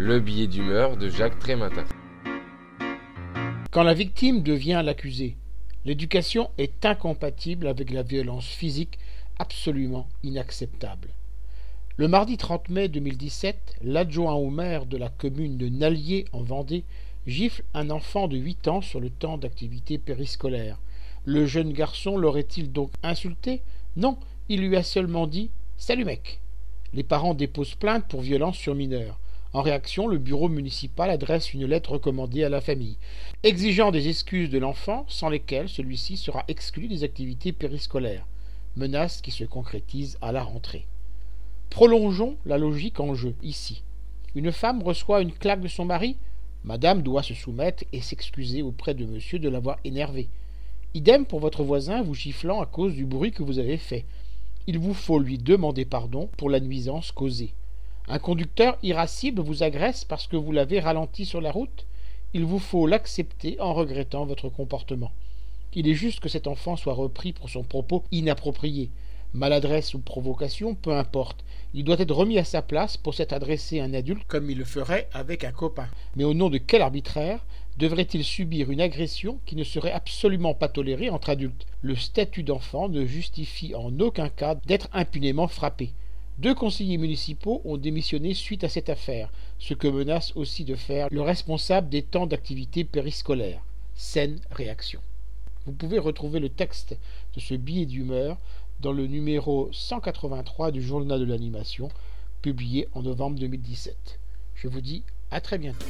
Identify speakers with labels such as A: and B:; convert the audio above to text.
A: Le billet d'humeur de Jacques Trématin.
B: Quand la victime devient l'accusé, l'éducation est incompatible avec la violence physique absolument inacceptable. Le mardi 30 mai 2017, l'adjoint au maire de la commune de Nallier en Vendée gifle un enfant de 8 ans sur le temps d'activité périscolaire. Le jeune garçon l'aurait-il donc insulté? Non, il lui a seulement dit Salut mec. Les parents déposent plainte pour violence sur mineur. En réaction, le bureau municipal adresse une lettre recommandée à la famille, exigeant des excuses de l'enfant sans lesquelles celui-ci sera exclu des activités périscolaires, menace qui se concrétise à la rentrée. Prolongeons la logique en jeu ici. Une femme reçoit une claque de son mari, madame doit se soumettre et s'excuser auprès de monsieur de l'avoir énervé. Idem pour votre voisin vous giflant à cause du bruit que vous avez fait. Il vous faut lui demander pardon pour la nuisance causée. Un conducteur irascible vous agresse parce que vous l'avez ralenti sur la route. Il vous faut l'accepter en regrettant votre comportement. Il est juste que cet enfant soit repris pour son propos inapproprié. Maladresse ou provocation, peu importe. Il doit être remis à sa place pour s'être adressé à un adulte comme il le ferait avec un copain. Mais au nom de quel arbitraire devrait-il subir une agression qui ne serait absolument pas tolérée entre adultes? Le statut d'enfant ne justifie en aucun cas d'être impunément frappé. Deux conseillers municipaux ont démissionné suite à cette affaire, ce que menace aussi de faire le responsable des temps d'activité périscolaire. Saine réaction. Vous pouvez retrouver le texte de ce billet d'humeur dans le numéro 183 du Journal de l'animation, publié en novembre 2017. Je vous dis à très bientôt.